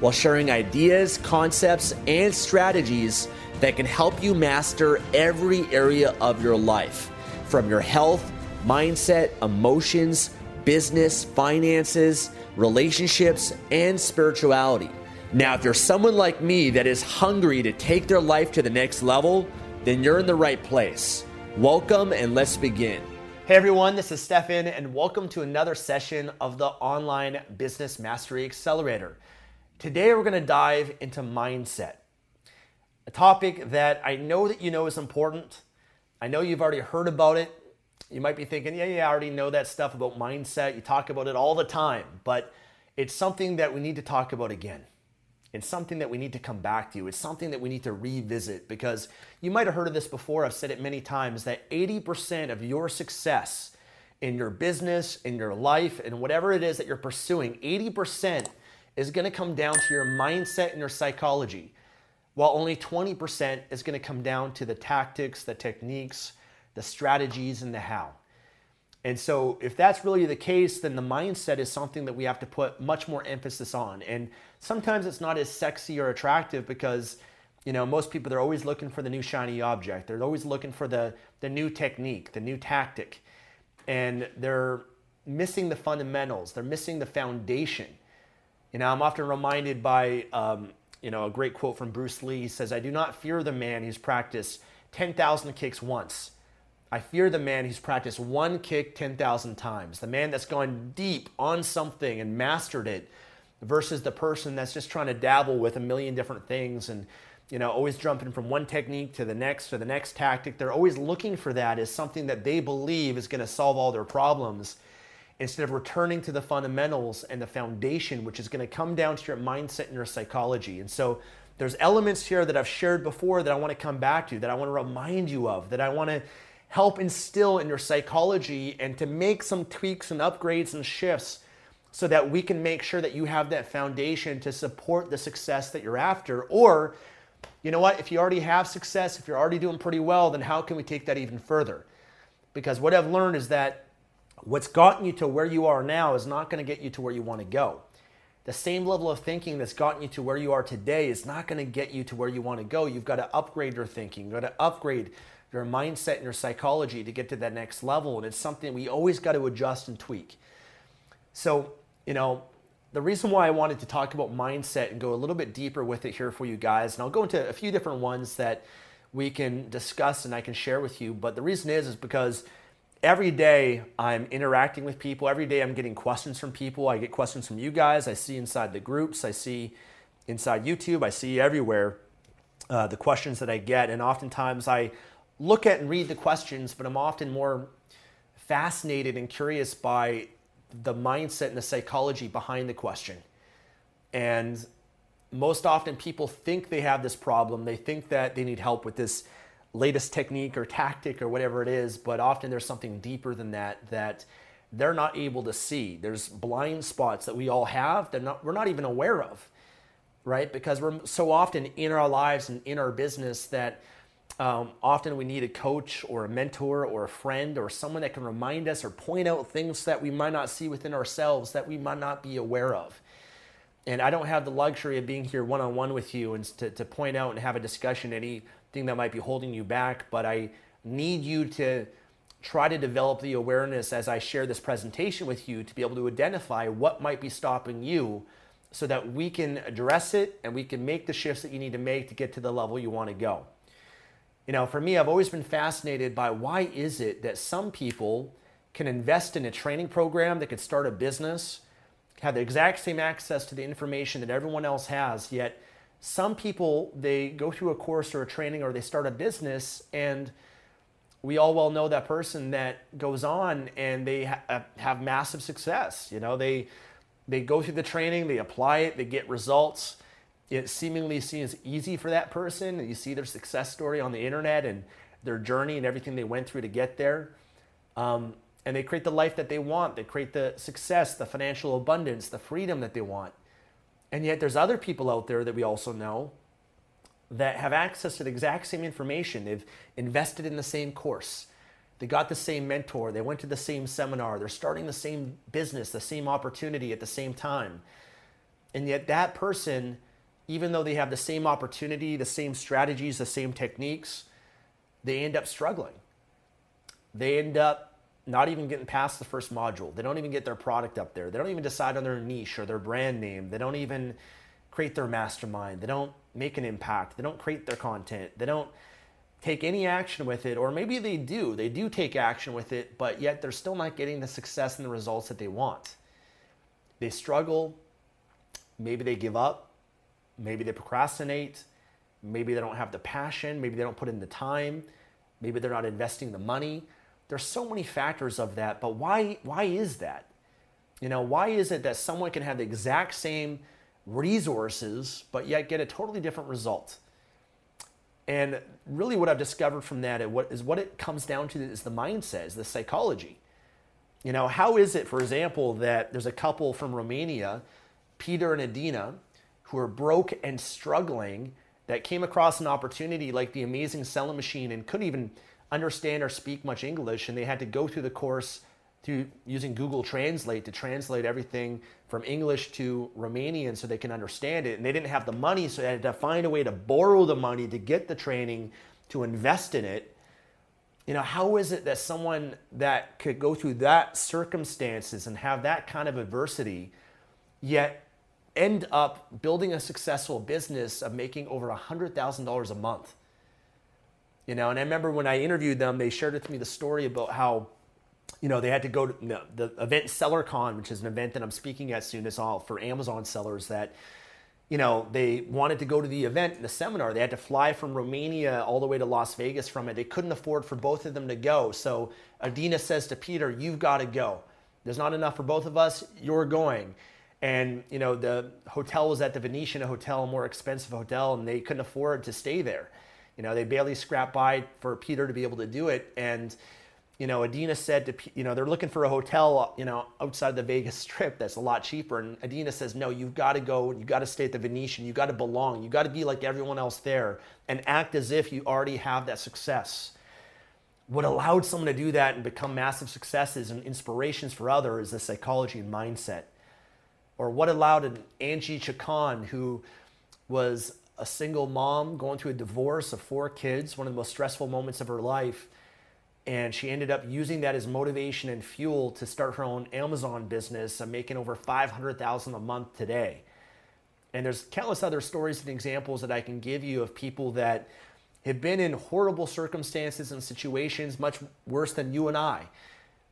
while sharing ideas, concepts, and strategies that can help you master every area of your life from your health, mindset, emotions, business, finances, relationships, and spirituality. Now, if you're someone like me that is hungry to take their life to the next level, then you're in the right place. Welcome and let's begin. Hey everyone, this is Stefan, and welcome to another session of the Online Business Mastery Accelerator. Today we're going to dive into mindset, a topic that I know that you know is important. I know you've already heard about it. You might be thinking, yeah, yeah, I already know that stuff about mindset. You talk about it all the time, but it's something that we need to talk about again. It's something that we need to come back to. It's something that we need to revisit because you might have heard of this before. I've said it many times that 80% of your success in your business, in your life, and whatever it is that you're pursuing, 80% is going to come down to your mindset and your psychology, while only 20% is going to come down to the tactics, the techniques, the strategies, and the how. And so, if that's really the case, then the mindset is something that we have to put much more emphasis on. And sometimes it's not as sexy or attractive because, you know, most people they're always looking for the new shiny object. They're always looking for the the new technique, the new tactic, and they're missing the fundamentals. They're missing the foundation. You know, I'm often reminded by, um, you know, a great quote from Bruce Lee. He says, "I do not fear the man who's practiced 10,000 kicks once." I fear the man who's practiced one kick 10,000 times, the man that's gone deep on something and mastered it versus the person that's just trying to dabble with a million different things and you know always jumping from one technique to the next to the next tactic they're always looking for that as something that they believe is going to solve all their problems instead of returning to the fundamentals and the foundation which is going to come down to your mindset and your psychology and so there's elements here that I've shared before that I want to come back to that I want to remind you of that I want to help instill in your psychology and to make some tweaks and upgrades and shifts so that we can make sure that you have that foundation to support the success that you're after. Or, you know what, if you already have success, if you're already doing pretty well, then how can we take that even further? Because what I've learned is that what's gotten you to where you are now is not going to get you to where you want to go. The same level of thinking that's gotten you to where you are today is not going to get you to where you want to go. You've got to upgrade your thinking. You've got to upgrade your mindset and your psychology to get to that next level. And it's something we always got to adjust and tweak. So, you know, the reason why I wanted to talk about mindset and go a little bit deeper with it here for you guys, and I'll go into a few different ones that we can discuss and I can share with you. But the reason is, is because every day I'm interacting with people. Every day I'm getting questions from people. I get questions from you guys. I see inside the groups. I see inside YouTube. I see everywhere uh, the questions that I get. And oftentimes I look at and read the questions, but I'm often more fascinated and curious by the mindset and the psychology behind the question. And most often people think they have this problem. They think that they need help with this latest technique or tactic or whatever it is, but often there's something deeper than that that they're not able to see. There's blind spots that we all have that not, we're not even aware of, right? Because we're so often in our lives and in our business that um, often we need a coach or a mentor or a friend or someone that can remind us or point out things that we might not see within ourselves that we might not be aware of. And I don't have the luxury of being here one on one with you and to, to point out and have a discussion anything that might be holding you back, but I need you to try to develop the awareness as I share this presentation with you to be able to identify what might be stopping you so that we can address it and we can make the shifts that you need to make to get to the level you want to go. You know, for me, I've always been fascinated by why is it that some people can invest in a training program that could start a business, have the exact same access to the information that everyone else has, yet some people they go through a course or a training or they start a business and we all well know that person that goes on and they ha- uh, have massive success. You know they they go through the training they apply it they get results. It seemingly seems easy for that person. And you see their success story on the internet and their journey and everything they went through to get there. Um, and they create the life that they want. They create the success the financial abundance the freedom that they want and yet there's other people out there that we also know that have access to the exact same information. They've invested in the same course. They got the same mentor. They went to the same seminar. They're starting the same business, the same opportunity at the same time. And yet that person, even though they have the same opportunity, the same strategies, the same techniques, they end up struggling. They end up not even getting past the first module. They don't even get their product up there. They don't even decide on their niche or their brand name. They don't even create their mastermind. They don't make an impact. They don't create their content. They don't take any action with it, or maybe they do. They do take action with it, but yet they're still not getting the success and the results that they want. They struggle. Maybe they give up. Maybe they procrastinate. Maybe they don't have the passion. Maybe they don't put in the time. Maybe they're not investing the money. There's so many factors of that, but why why is that? You know, why is it that someone can have the exact same resources but yet get a totally different result? And really what I've discovered from that is what it comes down to is the mindset, is the psychology. You know, how is it, for example, that there's a couple from Romania, Peter and Adina, who are broke and struggling that came across an opportunity like the amazing selling machine and couldn't even understand or speak much English, and they had to go through the course through using Google Translate to translate everything from English to Romanian so they can understand it. And they didn't have the money, so they had to find a way to borrow the money to get the training to invest in it. You know, how is it that someone that could go through that circumstances and have that kind of adversity, yet end up building a successful business of making over $100,000 a month? You know, and I remember when I interviewed them, they shared with me the story about how, you know, they had to go to the, event SellerCon, which is an event that I'm speaking at soon. It's all for Amazon sellers that, you know, they wanted to go to the event, the seminar. They had to fly from Romania all the way to Las Vegas from it. They couldn't afford for both of them to go. So Adina says to Peter, You've got to go. There's not enough for both of us. You're going. And, you know, the hotel was at the Venetian, a hotel, a more expensive hotel, and they couldn't afford to stay there. You know, they barely scrapped by for Peter to be able to do it. And, you know, Adina said to, you know, they're looking for a hotel, you know, outside the Vegas Strip that's a lot cheaper. And Adina says, no, you've got to go, you got to stay at the Venetian, you got to belong, you got to be like everyone else there and act as if you already have that success. What allowed someone to do that and become massive successes and inspirations for others is the psychology and mindset. Or what allowed an Angie Chacon, who was a single mom going through a divorce of four kids, one of the most stressful moments of her life. And she ended up using that as motivation and fuel to start her own Amazon business and making over 500,000 a month today. And there's countless other stories and examples that I can give you of people that have been in horrible circumstances and situations much worse than you and I.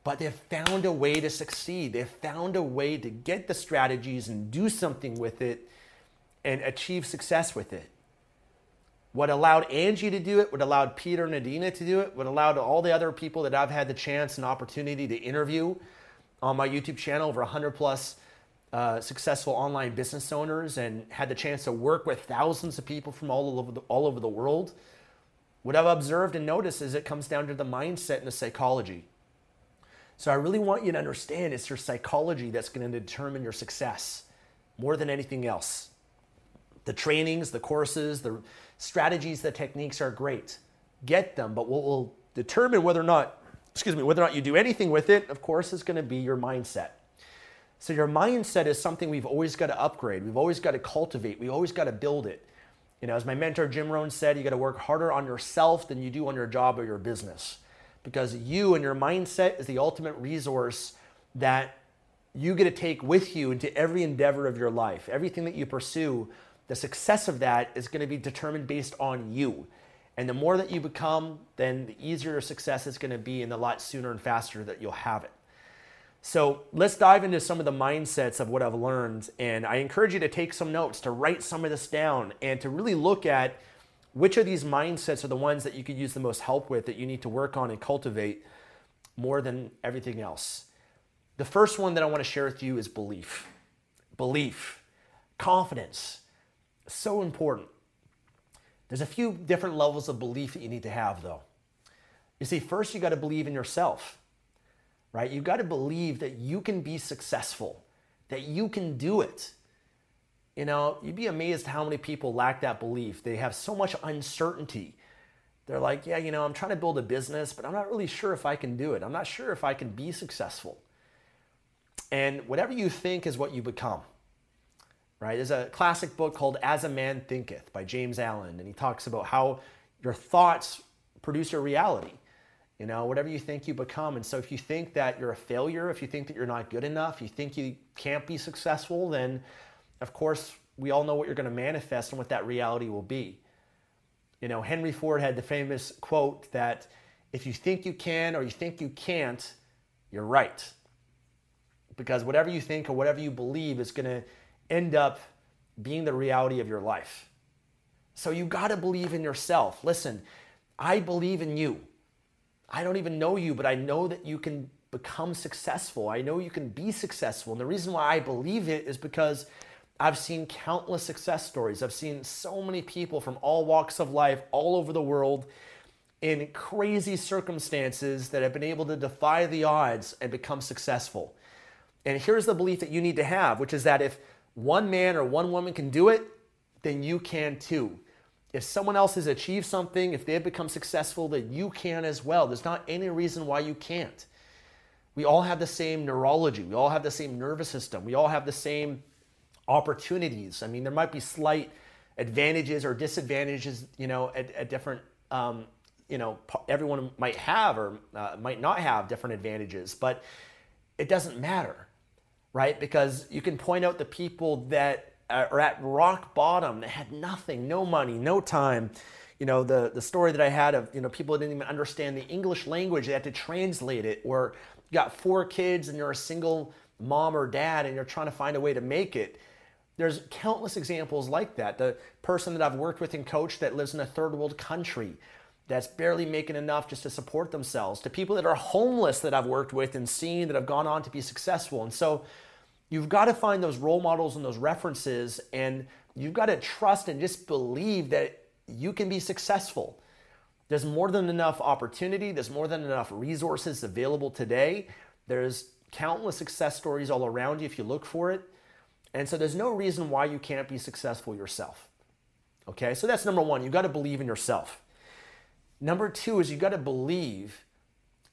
But they've found a way to succeed. They've found a way to get the strategies and do something with it and achieve success with it. What allowed Angie to do it, what allowed Peter and Adina to do it, what allowed all the other people that I've had the chance and opportunity to interview on my YouTube channel, over 100 plus uh, successful online business owners, and had the chance to work with thousands of people from all over the, all over the world. What I've observed and noticed is it comes down to the mindset and the psychology. So I really want you to understand it's your psychology that's going to determine your success more than anything else. The trainings, the courses, the strategies, the techniques are great. Get them, but what will determine whether or not, excuse me, whether or not you do anything with it, of course, is going to be your mindset. So your mindset is something we've always got to upgrade. We've always got to cultivate. We've always got to build it. You know, as my mentor Jim Rohn said, you got to work harder on yourself than you do on your job or your business, because you and your mindset is the ultimate resource that you get to take with you into every endeavor of your life. Everything that you pursue, the success of that is going to be determined based on you. And the more that you become, then the easier your success is going to be and the lot sooner and faster that you'll have it. So let's dive into some of the mindsets of what I've learned. And I encourage you to take some notes, to write some of this down, and to really look at which of these mindsets are the ones that you could use the most help with that you need to work on and cultivate more than everything else. The first one that I want to share with you is belief. Belief, confidence, so important. There's a few different levels of belief that you need to have, though. You see, first, you got to believe in yourself, right? You got to believe that you can be successful, that you can do it. You know, you'd be amazed how many people lack that belief. They have so much uncertainty. They're like, yeah, you know, I'm trying to build a business, but I'm not really sure if I can do it. I'm not sure if I can be successful. And whatever you think is what you become. Right? There's a classic book called As a Man Thinketh by James Allen, and he talks about how your thoughts produce your reality. You know, whatever you think you become. And so if you think that you're a failure, if you think that you're not good enough, you think you can't be successful, then of course we all know what you're going to manifest and what that reality will be. You know, Henry Ford had the famous quote that if you think you can or you think you can't, you're right because whatever you think or whatever you believe is going to end up being the reality of your life. So you got to believe in yourself. Listen, I believe in you. I don't even know you, but I know that you can become successful. I know you can be successful. And the reason why I believe it is because I've seen countless success stories. I've seen so many people from all walks of life all over the world in crazy circumstances that have been able to defy the odds and become successful. And here's the belief that you need to have, which is that if one man or one woman can do it, then you can too. If someone else has achieved something, if they've become successful, then you can as well. There's not any reason why you can't. We all have the same neurology, we all have the same nervous system, we all have the same opportunities. I mean, there might be slight advantages or disadvantages, you know, at, at different, um, you know, everyone might have or uh, might not have different advantages, but it doesn't matter right? Because you can point out the people that are at rock bottom that had nothing, no money, no time. You know, the, the story that I had of, you know, people that didn't even understand the English language, they had to translate it, or you got four kids and you're a single mom or dad and you're trying to find a way to make it. There's countless examples like that. The person that I've worked with and coached that lives in a third world country that's barely making enough just to support themselves, to people that are homeless that I've worked with and seen that have gone on to be successful. And so You've got to find those role models and those references, and you've got to trust and just believe that you can be successful. There's more than enough opportunity, there's more than enough resources available today. There's countless success stories all around you if you look for it. And so there's no reason why you can't be successful yourself. Okay, so that's number one. You got to believe in yourself. Number two is you got to believe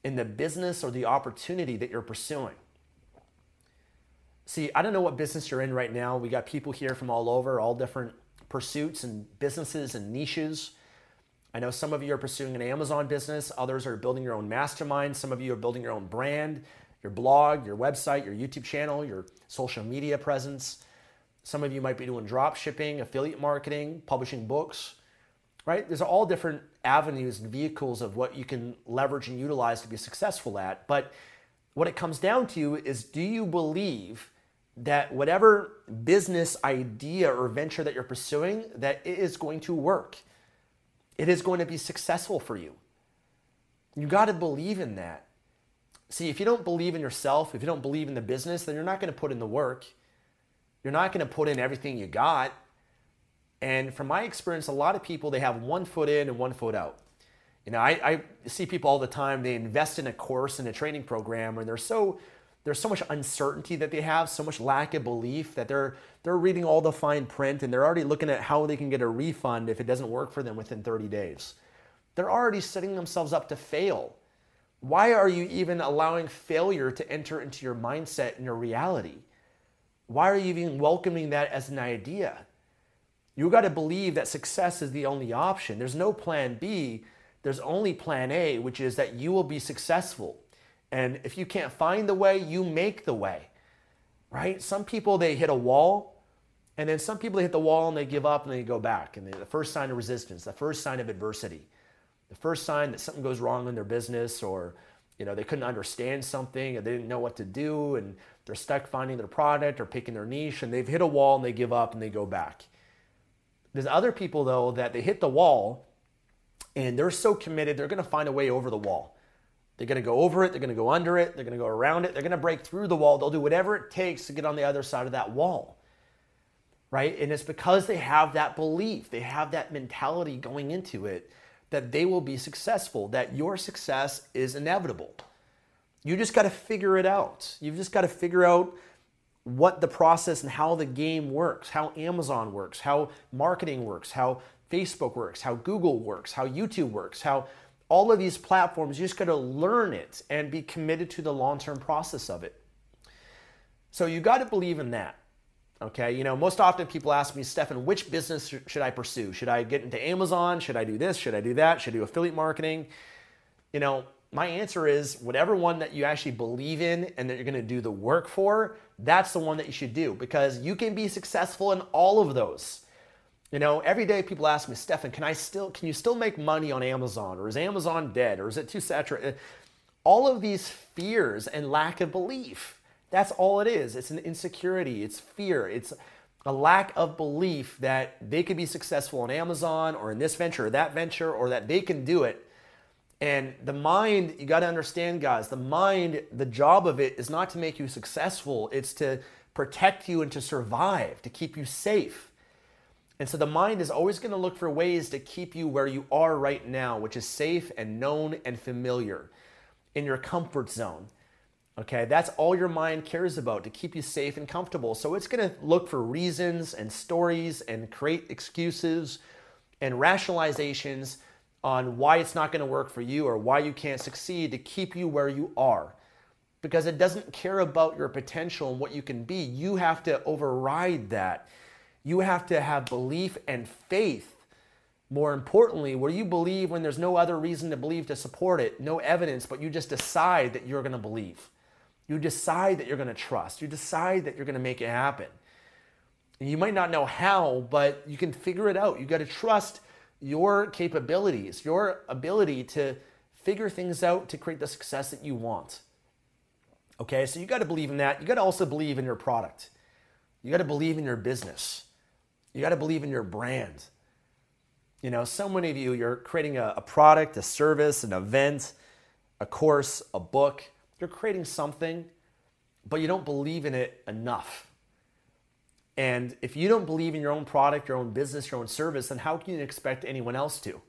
in the business or the opportunity that you're pursuing. See, I don't know what business you're in right now. We got people here from all over, all different pursuits and businesses and niches. I know some of you are pursuing an Amazon business, others are building your own mastermind, some of you are building your own brand, your blog, your website, your YouTube channel, your social media presence. Some of you might be doing drop shipping, affiliate marketing, publishing books, right? There's all different avenues and vehicles of what you can leverage and utilize to be successful at. But what it comes down to is do you believe that whatever business idea or venture that you're pursuing that it is going to work. It is going to be successful for you. You got to believe in that. See if you don't believe in yourself if you don't believe in the business then you're not going to put in the work. You're not going to put in everything you got. And from my experience a lot of people they have one foot in and one foot out. You know i, I see people all the time they invest in a course in a training program and they're so there's so much uncertainty that they have, so much lack of belief that they're they're reading all the fine print and they're already looking at how they can get a refund if it doesn't work for them within 30 days. They're already setting themselves up to fail. Why are you even allowing failure to enter into your mindset and your reality? Why are you even welcoming that as an idea? You got to believe that success is the only option. There's no plan B, there's only plan A, which is that you will be successful. And if you can't find the way, you make the way. right? Some people, they hit a wall, and then some people hit the wall and they give up and they go back. And the first sign of resistance, the first sign of adversity, the first sign that something goes wrong in their business or you know they couldn't understand something and they didn't know what to do and they're stuck finding their product or picking their niche and they've hit a wall and they give up and they go back. There's other people though that they hit the wall and they're so committed they're going to find a way over the wall. They're going to go over it, they're going to go under it, they're going to go around it, they're going to break through the wall. They'll do whatever it takes to get on the other side of that wall. Right? And it's because they have that belief, they have that mentality going into it that they will be successful, that your success is inevitable. You just got to figure it out. You've just got to figure out what the process and how the game works, how Amazon works, how marketing works, how Facebook works, how Google works, how YouTube works, how all of these platforms, you just got to learn it and be committed to the long term process of it. So you got to believe in that. Okay, you know, most often people ask me, Stefan, which business should I pursue? Should I get into Amazon? Should I do this? Should I do that? Should I do affiliate marketing? You know, my answer is whatever one that you actually believe in and that you're to do the work for, that's the one that you should do because you can be successful in all of those. You know, every day people ask me, Stefan, can I still can you still make money on Amazon or is Amazon dead or is it too saturated? All of these fears and lack of belief. That's all it is. It's an insecurity, it's fear, it's a lack of belief that they could be successful on Amazon or in this venture or that venture or that they can do it and the mind, you got to understand, guys, the mind, the job of it is not to make you successful, it's to protect you and to survive, to keep you safe. And so the mind is always going to look for ways to keep you where you are right now, which is safe and known and familiar in your comfort zone. Okay, that's all your mind cares about to keep you safe and comfortable. So it's going to look for reasons and stories and create excuses and rationalizations on why it's not going to work for you or why you can't succeed to keep you where you are. Because it doesn't care about your potential and what you can be. You have to override that. You have to have belief and faith. More importantly, where you believe when there's no other reason to believe to support it, no evidence, but you just decide that you're going to believe. You decide that you're going to trust. You decide that you're going to make it happen. And you might not know how, but you can figure it out. You got to trust your capabilities, your ability to figure things out to create the success that you want. Okay, so you got to believe in that. You got to also believe in your product. You got to believe in your business. You got to believe in your brand. You know, so many of you, you're creating a, a product, a service, an event, a course, a book. You're creating something, but you don't believe in it enough. And if you don't believe in your own product, your own business, your own service, then how can you expect anyone else to?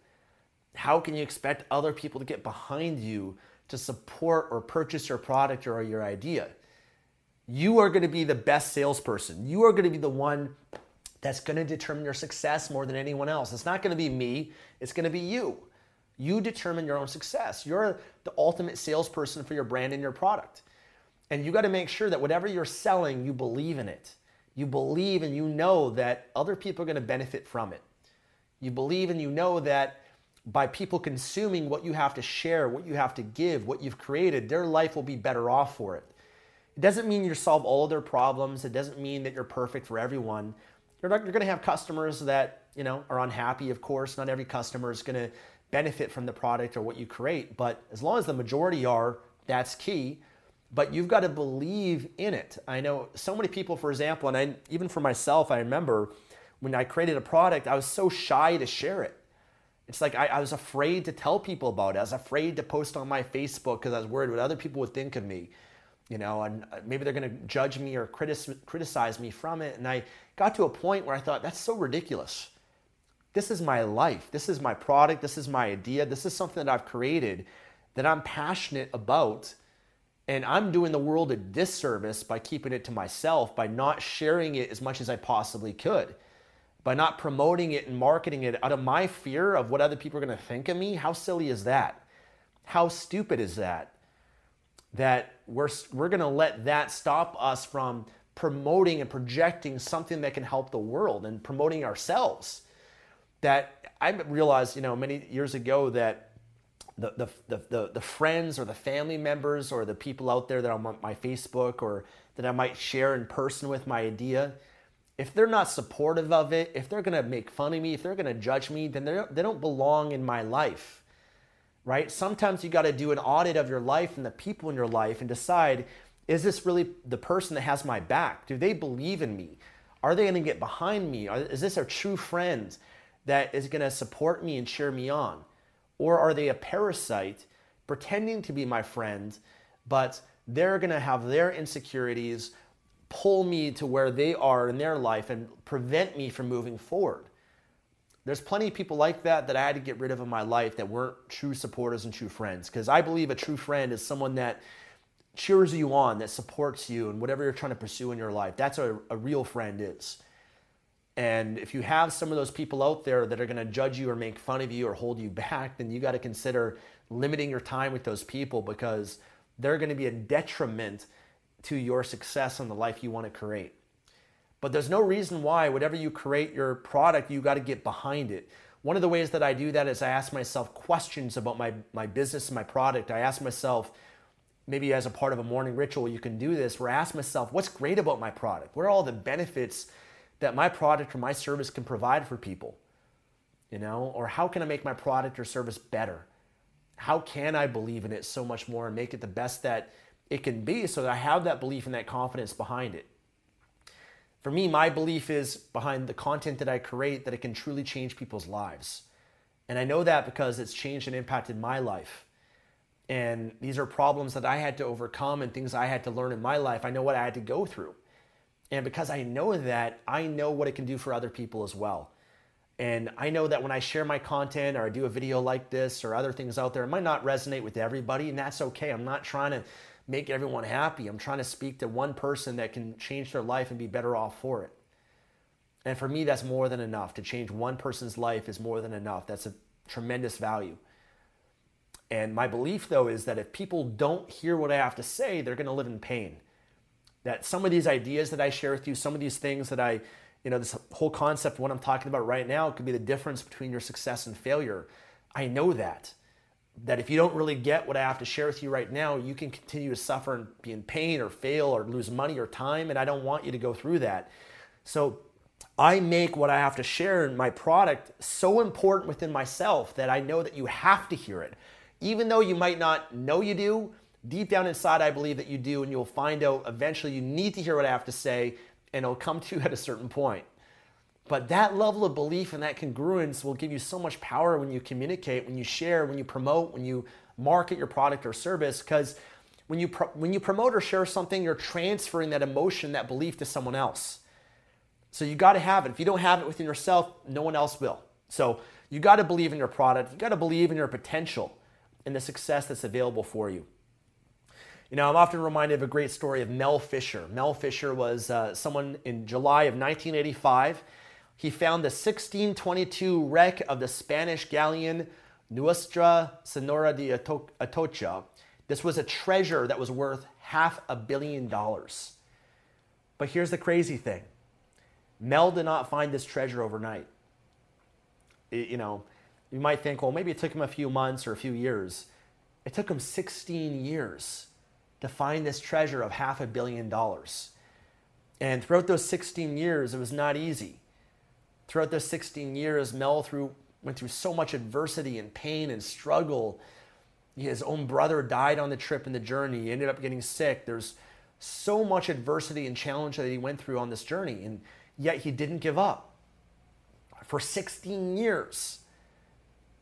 How can you expect other people to get behind you to support or purchase your product or your idea? You are going to be the best salesperson. You are going to be the one that's going to determine your success more than anyone else. It's not going to be me, it's going to be you. You determine your own success. You're the ultimate salesperson for your brand and your product. And you got to make sure that whatever you're selling, you believe in it. You believe and you know that other people are going to benefit from it. You believe and you know that by people consuming what you have to share, what you have to give, what you've created, their life will be better off for it. It doesn't mean you solve all their problems. It doesn't mean that you're perfect for everyone. You're, you're going to have customers that you know are unhappy. Of course, not every customer is going to benefit from the product or what you create, but as long as the majority are, that's key but you've got to believe in it. I know so many people, for example, and I, even for myself, I remember when I created a product, I was so shy to share it. It's like I, I was afraid to tell people about it. I was afraid to post on my Facebook because I was worried what other people would think of me, you know, and uh, maybe they're going to judge me or criticize me from it. And I got to a point where I thought, that's so ridiculous. This is my life. This is my product. This is my idea. This is something that I've created that I'm passionate about and I'm doing the world a disservice by keeping it to myself, by not sharing it as much as I possibly could, by not promoting it and marketing it out of my fear of what other people are going to think of me. How silly is that? How stupid is that? That we're, we're going to let that stop us from promoting and projecting something that can help the world and promoting ourselves. That I realized, you know, many years ago that the, the, the, the, the friends or the family members or the people out there that are on my Facebook or that I might share in person with my idea, if they're not supportive of it, if they're going to make fun of me, if they're going to judge me, then they don't belong in my life. Right? Sometimes you got to do an audit of your life and the people in your life and decide is this really the person that has my back? Do they believe in me? Are they going to get behind me? Is this a true friend that is going to support me and cheer me on? Or are they a parasite pretending to be my friend, but they're going to have their insecurities pull me to where they are in their life and prevent me from moving forward? There's plenty of people like that that I had to get rid of in my life that weren't true supporters and true friends. Because I believe a true friend is someone that cheers you on, that supports you and whatever you're trying to pursue in your life. That's what a, real friend is. And if you have some of those people out there that are going to judge you or make fun of you or hold you back, then you got to consider limiting your time with those people because they're going to be a detriment to your success and the life you want to create. But there's no reason why, whatever you create your product, you got to get behind it. One of the ways that I do that is I ask myself questions about my, my business and my product. I ask myself, maybe as a part of a morning ritual, you can do this where I ask myself, what's great about my product? What are all the benefits that my product or my service can provide for people? You know, or how can I make my product or service better? How can I believe in it so much more and make it the best that it can be so that I have that belief and that confidence behind it? For me, my belief is behind the content that I create that it can truly change people's lives. And I know that because it's changed and impacted my life. And these are problems that I had to overcome and things I had to learn in my life. I know what I had to go through. And because I know that, I know what it can do for other people as well. And I know that when I share my content or I do a video like this or other things out there, it might not resonate with everybody, and that's okay. I'm not trying to make everyone happy. I'm trying to speak to one person that can change their life and be better off for it. And for me, that's more than enough. To change one person's life is more than enough. That's a tremendous value. And my belief, though, is that if people don't hear what I have to say, they're going to live in pain. That some of these ideas that I share with you, some of these things that I, you know, this whole concept, what I'm talking about right now, could be the difference between your success and failure. I know that. That if you don't really get what I have to share with you right now, you can continue to suffer and be in pain or fail or lose money or time. And I don't want you to go through that. So I make what I have to share in my product so important within myself that I know that you have to hear it even though you might not know you do, deep down inside, I believe that you do, and you'll find out eventually you need to hear what I have to say, and it'll come to you at a certain point. But that level of belief and that congruence will give you so much power when you communicate, when you share, when you promote, when you market your product or service, because when you, pro- when you promote or share something, you're transferring that emotion, that belief to someone else. So you got to have it. If you don't have it within yourself, no one else will. So you got to believe in your product. You got to believe in your potential and the success that's available for you. You know, I'm often reminded of a great story of Mel Fisher. Mel Fisher was uh, someone in July of 1985. He found the 1622 wreck of the Spanish galleon Nuestra Senora de Atocha. This was a treasure that was worth half a billion dollars. But here's the crazy thing Mel did not find this treasure overnight. It, you know, you might think, well, maybe it took him a few months or a few years. It took him 16 years to find this treasure of half a billion dollars. And throughout those 16 years, it was not easy. Throughout those 16 years, Mel through, went through so much adversity and pain and struggle. His own brother died on the trip and the journey. He ended up getting sick. There's so much adversity and challenge that he went through on this journey, and yet he didn't give up. For 16 years,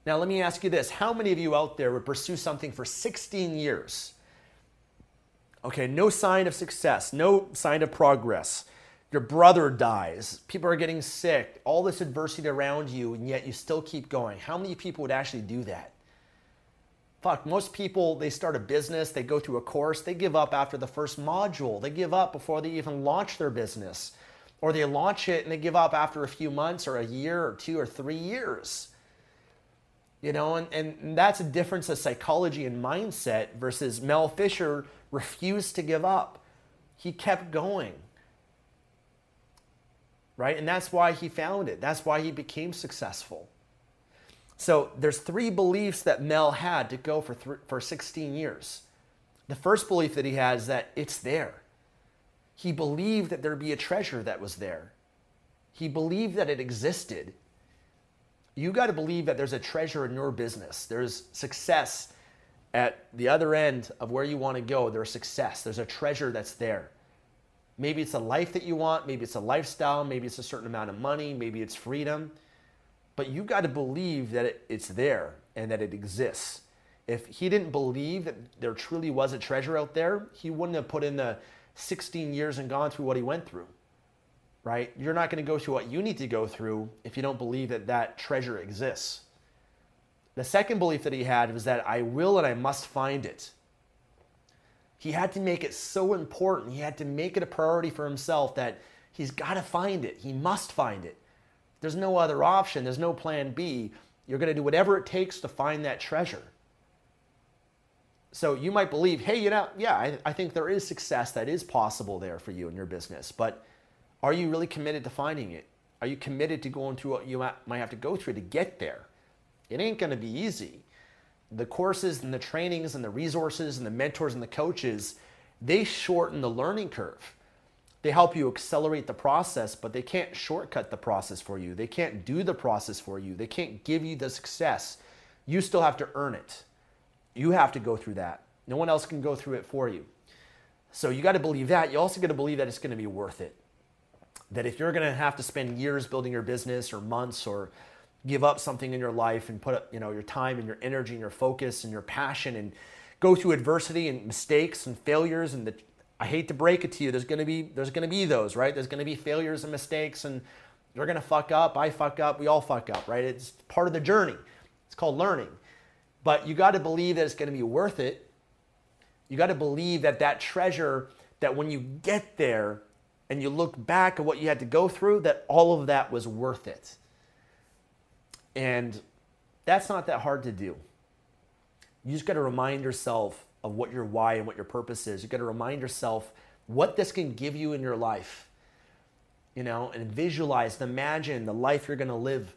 now, let me ask you this how many of you out there would pursue something for 16 years? Okay, no sign of success, no sign of progress. Your brother dies, people are getting sick, all this adversity around you, and yet you still keep going. How many people would actually do that? Fuck, most people, they start a business, they go through a course, they give up after the first module. They give up before they even launch their business. Or they launch it and they give up after a few months or a year or two or three years. You know, and, and that's a difference of psychology and mindset versus Mel Fisher refused to give up. He kept going. Right? And that's why he found it. That's why he became successful. So there's three beliefs that Mel had to go for, th- for 16 years. The first belief that he had is that it's there. He believed that there'd be a treasure that was there. He believed that it existed. You got to believe that there's a treasure in your business. There's success at the other end of where you want to go. There's success. There's a treasure that's there. Maybe it's a life that you want, maybe it's a lifestyle, maybe it's a certain amount of money, maybe it's freedom. But you got to believe that it, it's there and that it exists. If he didn't believe that there truly was a treasure out there, he wouldn't have put in the 16 years and gone through what he went through, right? You're not going to go through what you need to go through if you don't believe that that treasure exists. The second belief that he had was that I will and I must find it. He had to make it so important. He had to make it a priority for himself that he's got to find it. He must find it. There's no other option. There's no plan B. You're going to do whatever it takes to find that treasure. So you might believe, hey, you know, yeah, I, I think there is success that is possible there for you in your business, but are you really committed to finding it? Are you committed to going through what you might have to go through to get there? It ain't going to be easy. The courses and the trainings and the resources and the mentors and the coaches, they shorten the learning curve. They help you accelerate the process, but they can't shortcut the process for you. They can't do the process for you. They can't give you the success. You still have to earn it. You have to go through that. No one else can go through it for you. So you got to believe that. You also got to believe that it's going to be worth it. That if you're going to have to spend years building your business or months or give up something in your life and put up, you know your time and your energy and your focus and your passion and go through adversity and mistakes and failures and the, I hate to break it to you there's going to be there's going to be those right there's going to be failures and mistakes and you're going to fuck up I fuck up we all fuck up right it's part of the journey it's called learning but you got to believe that it's going to be worth it. You got to believe that that treasure, that when you get there and you look back at what you had to go through, that all of that was worth it. And that's not that hard to do. You just got to remind yourself of what your why and what your purpose is. You got to remind yourself what this can give you in your life. You know, and visualize, imagine the life you're going to live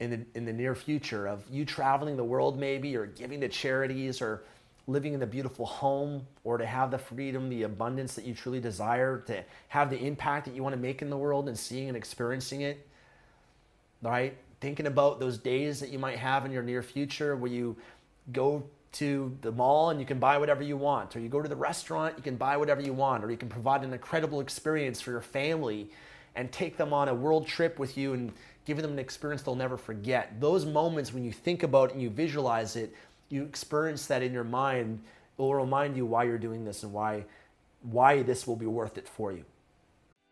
in the, in the near future of you traveling the world maybe or giving to charities or living in a beautiful home or to have the freedom, the abundance that you truly desire, to have the impact that you want to make in the world and seeing and experiencing it, right? Thinking about those days that you might have in your near future where you go to the mall and you can buy whatever you want, or you go to the restaurant, you can buy whatever you want, or you can provide an incredible experience for your family and take them on a world trip with you and give them an experience they'll never forget. Those moments when you think about it and you visualize it, you experience that in your mind, it will remind you why you're doing this and why why this will be worth it for you.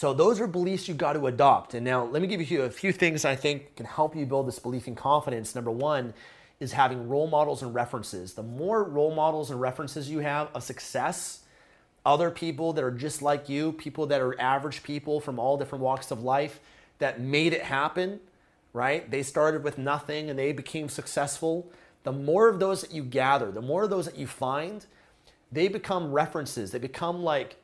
So those are beliefs you've got to adopt. And now let me give you a few things I think can help you build this belief in confidence. Number one is having role models and references. The more role models and references you have of success, other people that are just like you, people that are average people from all different walks of life that made it happen, right? They started with nothing and they became successful. The more of those that you gather, the more of those that you find, they become references. They become like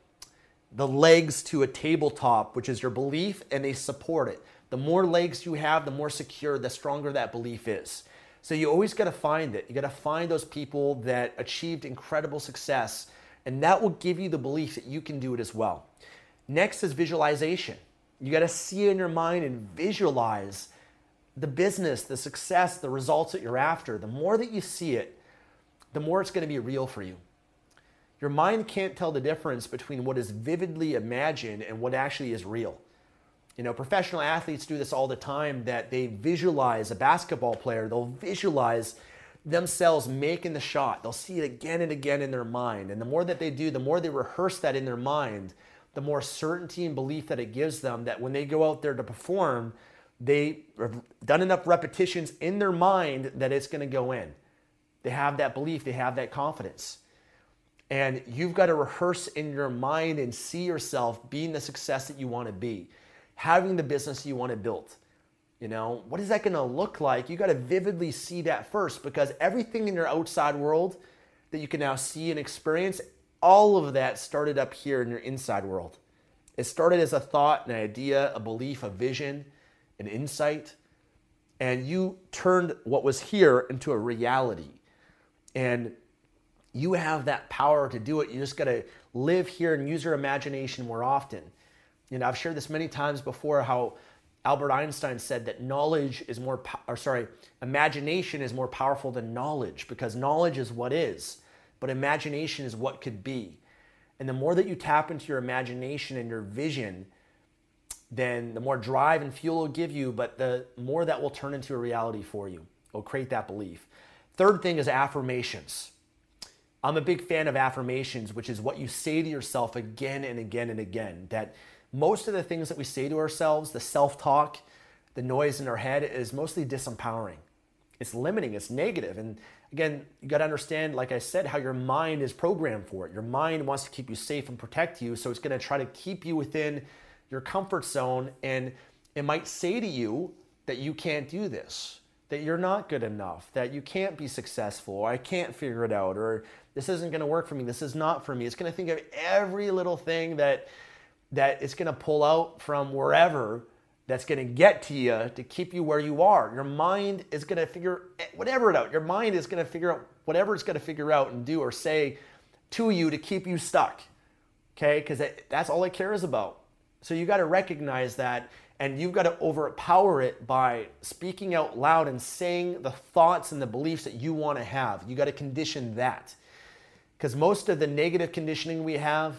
the legs to a tabletop, which is your belief, and they support it. The more legs you have, the more secure, the stronger that belief is. So you always got to find it. You got to find those people that achieved incredible success And that will give you the belief that you can do it as well. Next is visualization. You got to see in your mind and visualize the business, the success, the results that you're after. The more that you see it, the more it's going to be real for you. Your mind can't tell the difference between what is vividly imagined and what actually is real. You know, professional athletes do this all the time that they visualize a basketball player, they'll visualize themselves making the shot. They'll see it again and again in their mind. And the more that they do, the more they rehearse that in their mind, the more certainty and belief that it gives them that when they go out there to perform, they have done enough repetitions in their mind that it's going to go in. They have that belief, they have that confidence. And you've got to rehearse in your mind and see yourself being the success that you want to be, having the business you want to build. You know, what is that going to look like? You got to vividly see that first because everything in your outside world that you can now see and experience, all of that started up here in your inside world. It started as a thought, an idea, a belief, a vision, an insight, and you turned what was here into a reality. And you have that power to do it. You just got to live here and use your imagination more often. You know, I've shared this many times before how Albert Einstein said that knowledge is more, or sorry, imagination is more powerful than knowledge because knowledge is what is, but imagination is what could be. And the more that you tap into your imagination and your vision, then the more drive and fuel will give you, but the more that will turn into a reality for you. It'll create that belief. Third thing is affirmations. I'm a big fan of affirmations, which is what you say to yourself again and again and again. That most of the things that we say to ourselves, the self talk, the noise in our head, is mostly disempowering. It's limiting, it's negative. And again, you got to understand, like I said, how your mind is programmed for it. Your mind wants to keep you safe and protect you. So it's going to try to keep you within your comfort zone. And it might say to you that you can't do this, that you're not good enough, that you can't be successful, or I can't figure it out, or this isn't going to work for me. This is not for me. It's going to think of every little thing that that it's going to pull out from wherever that's going to get to you to keep you where you are. Your mind is going to figure whatever it out. Your mind is going to figure out whatever it's going to figure out and do or say to you to keep you stuck. Okay? Because that's all it cares about. So you got to recognize that and you've got to overpower it by speaking out loud and saying the thoughts and the beliefs that you want to have. You got to condition that. Because most of the negative conditioning we have,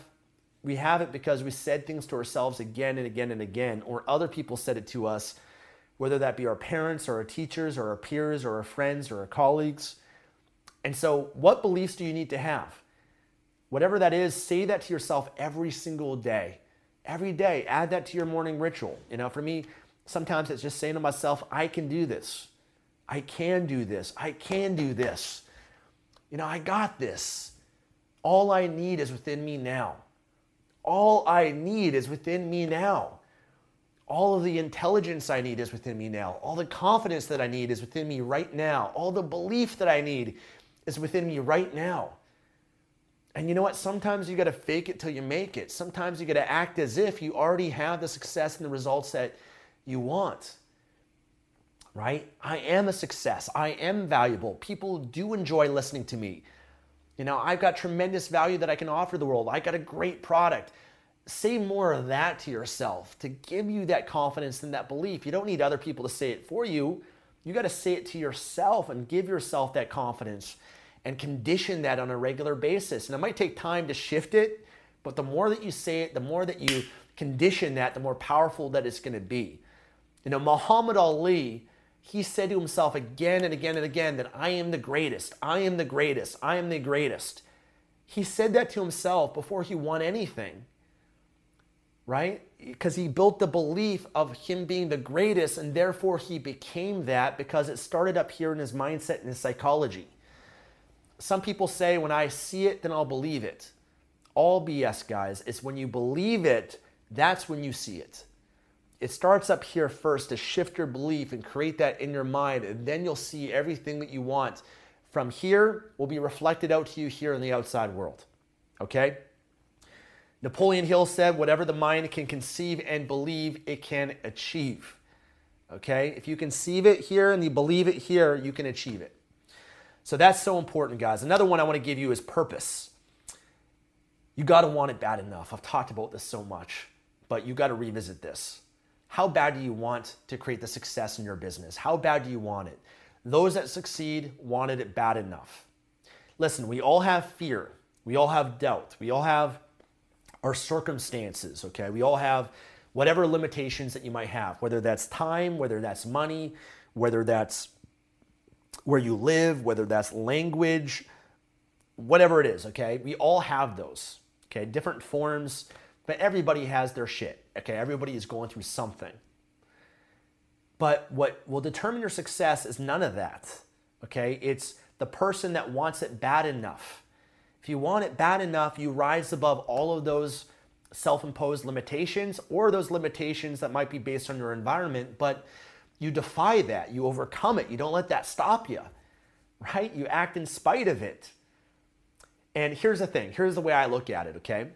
we have it because we said things to ourselves again and again and again, or other people said it to us, whether that be our parents or our teachers or our peers or our friends or our colleagues. And so, what beliefs do you need to have? Whatever that is, say that to yourself every single day. Every day, add that to your morning ritual. You know, for me, sometimes it's just saying to myself, I can do this. I can do this. I can do this. You know, I got this. All I need is within me now. All I need is within me now. All of the intelligence I need is within me now. All the confidence that I need is within me right now. All the belief that I need is within me right now. And you know what? Sometimes you got to fake it till you make it. Sometimes you got to act as if you already have the success and the results that you want. Right? I am a success. I am valuable. People do enjoy listening to me. You know, I've got tremendous value that I can offer the world. I got a great product. Say more of that to yourself to give you that confidence and that belief. You don't need other people to say it for you. You got to say it to yourself and give yourself that confidence and condition that on a regular basis. And it might take time to shift it, but the more that you say it, the more that you condition that, the more powerful that it's going to be. You know, Muhammad Ali he said to himself again and again and again that I am the greatest, I am the greatest, I am the greatest. He said that to himself before he won anything, right? Because he built the belief of him being the greatest, and therefore he became that because it started up here in his mindset and his psychology. Some people say, when I see it, then I'll believe it. All BS, guys. It's when you believe it, that's when you see it it starts up here first to shift your belief and create that in your mind, and then you'll see everything that you want from here will be reflected out to you here in the outside world. Okay? Napoleon Hill said, whatever the mind can conceive and believe, it can achieve. Okay? If you conceive it here and you believe it here, you can achieve it. So that's so important, guys. Another one I want to give you is purpose. you got to want it bad enough. I've talked about this so much, but you got to revisit this. How bad do you want to create the success in your business? How bad do you want it? Those that succeed wanted it bad enough. Listen, we all have fear. We all have doubt. We all have our circumstances, okay? We all have whatever limitations that you might have, whether that's time, whether that's money, whether that's where you live, whether that's language, whatever it is, okay? We all have those, okay? Different forms, but everybody has their shit, okay? Everybody is going through something. But what will determine your success is none of that, okay? It's the person that wants it bad enough. If you want it bad enough, you rise above all of those self imposed limitations or those limitations that might be based on your environment, but you defy that. You overcome it. You don't let that stop you, right? You act in spite of it. And here's the thing here's the way I look at it, okay?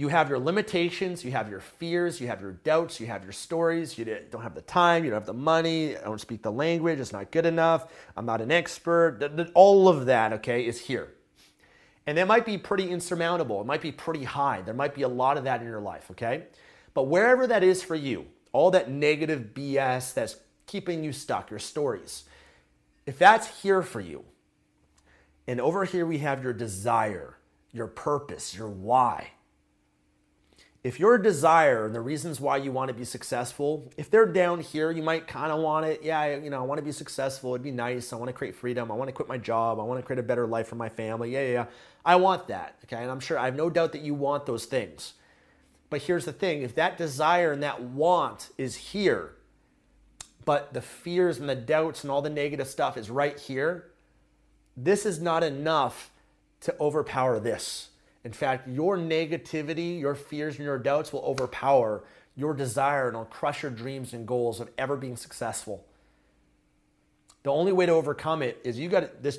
You have your limitations, you have your fears, you have your doubts, you have your stories. You don't have the time, you don't have the money, I don't speak the language, it's not good enough, I'm not an expert. All of that, okay, is here. And that might be pretty insurmountable. It might be pretty high. There might be a lot of that in your life, okay? But wherever that is for you, all that negative BS that's keeping you stuck, your stories, if that's here for you, and over here we have your desire, your purpose, your why if your desire and the reasons why you want to be successful, if they're down here, you might kind of want it. Yeah, you know, I want to be successful. It'd be nice. I want to create freedom. I want to quit my job. I want to create a better life for my family. Yeah, yeah, yeah. I want that. Okay. And I'm sure I have no doubt that you want those things. But here's the thing if that desire and that want is here, but the fears and the doubts and all the negative stuff is right here, this is not enough to overpower this. In fact, your negativity, your fears, and your doubts will overpower your desire and will crush your dreams and goals of ever being successful. The only way to overcome it is you got this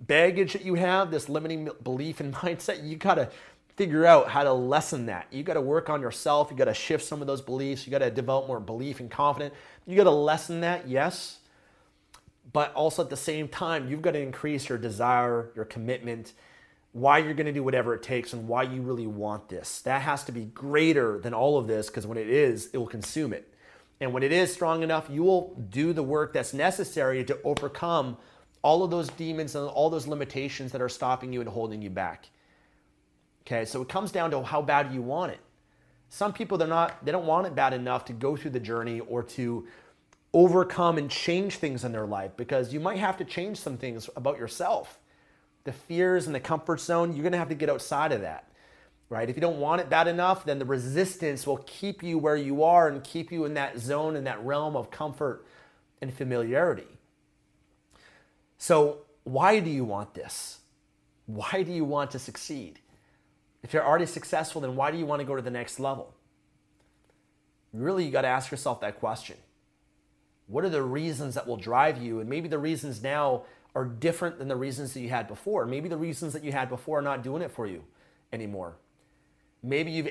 baggage that you have, this limiting belief and mindset, you got to figure out how to lessen that. You got to work on yourself. You got to shift some of those beliefs. You got to develop more belief and confidence. You got to lessen that, yes. But also at the same time, you've got to increase your desire, your commitment, why you're going to do whatever it takes and why you really want this. That has to be greater than all of this because when it is, it will consume it. And when it is strong enough, you will do the work that's necessary to overcome all of those demons and all those limitations that are stopping you and holding you back. Okay, so it comes down to how bad you want it. Some people they're not they don't want it bad enough to go through the journey or to overcome and change things in their life because you might have to change some things about yourself the fears and the comfort zone, you're to have to get outside of that. Right? If you don't want it bad enough, then the resistance will keep you where you are and keep you in that zone in that realm of comfort and familiarity. So, why do you want this? Why do you want to succeed? If you're already successful, then why do you want to go to the next level? Really, you got to ask yourself that question. What are the reasons that will drive you? And maybe the reasons now are different than the reasons that you had before. Maybe the reasons that you had before are not doing it for you anymore. Maybe you've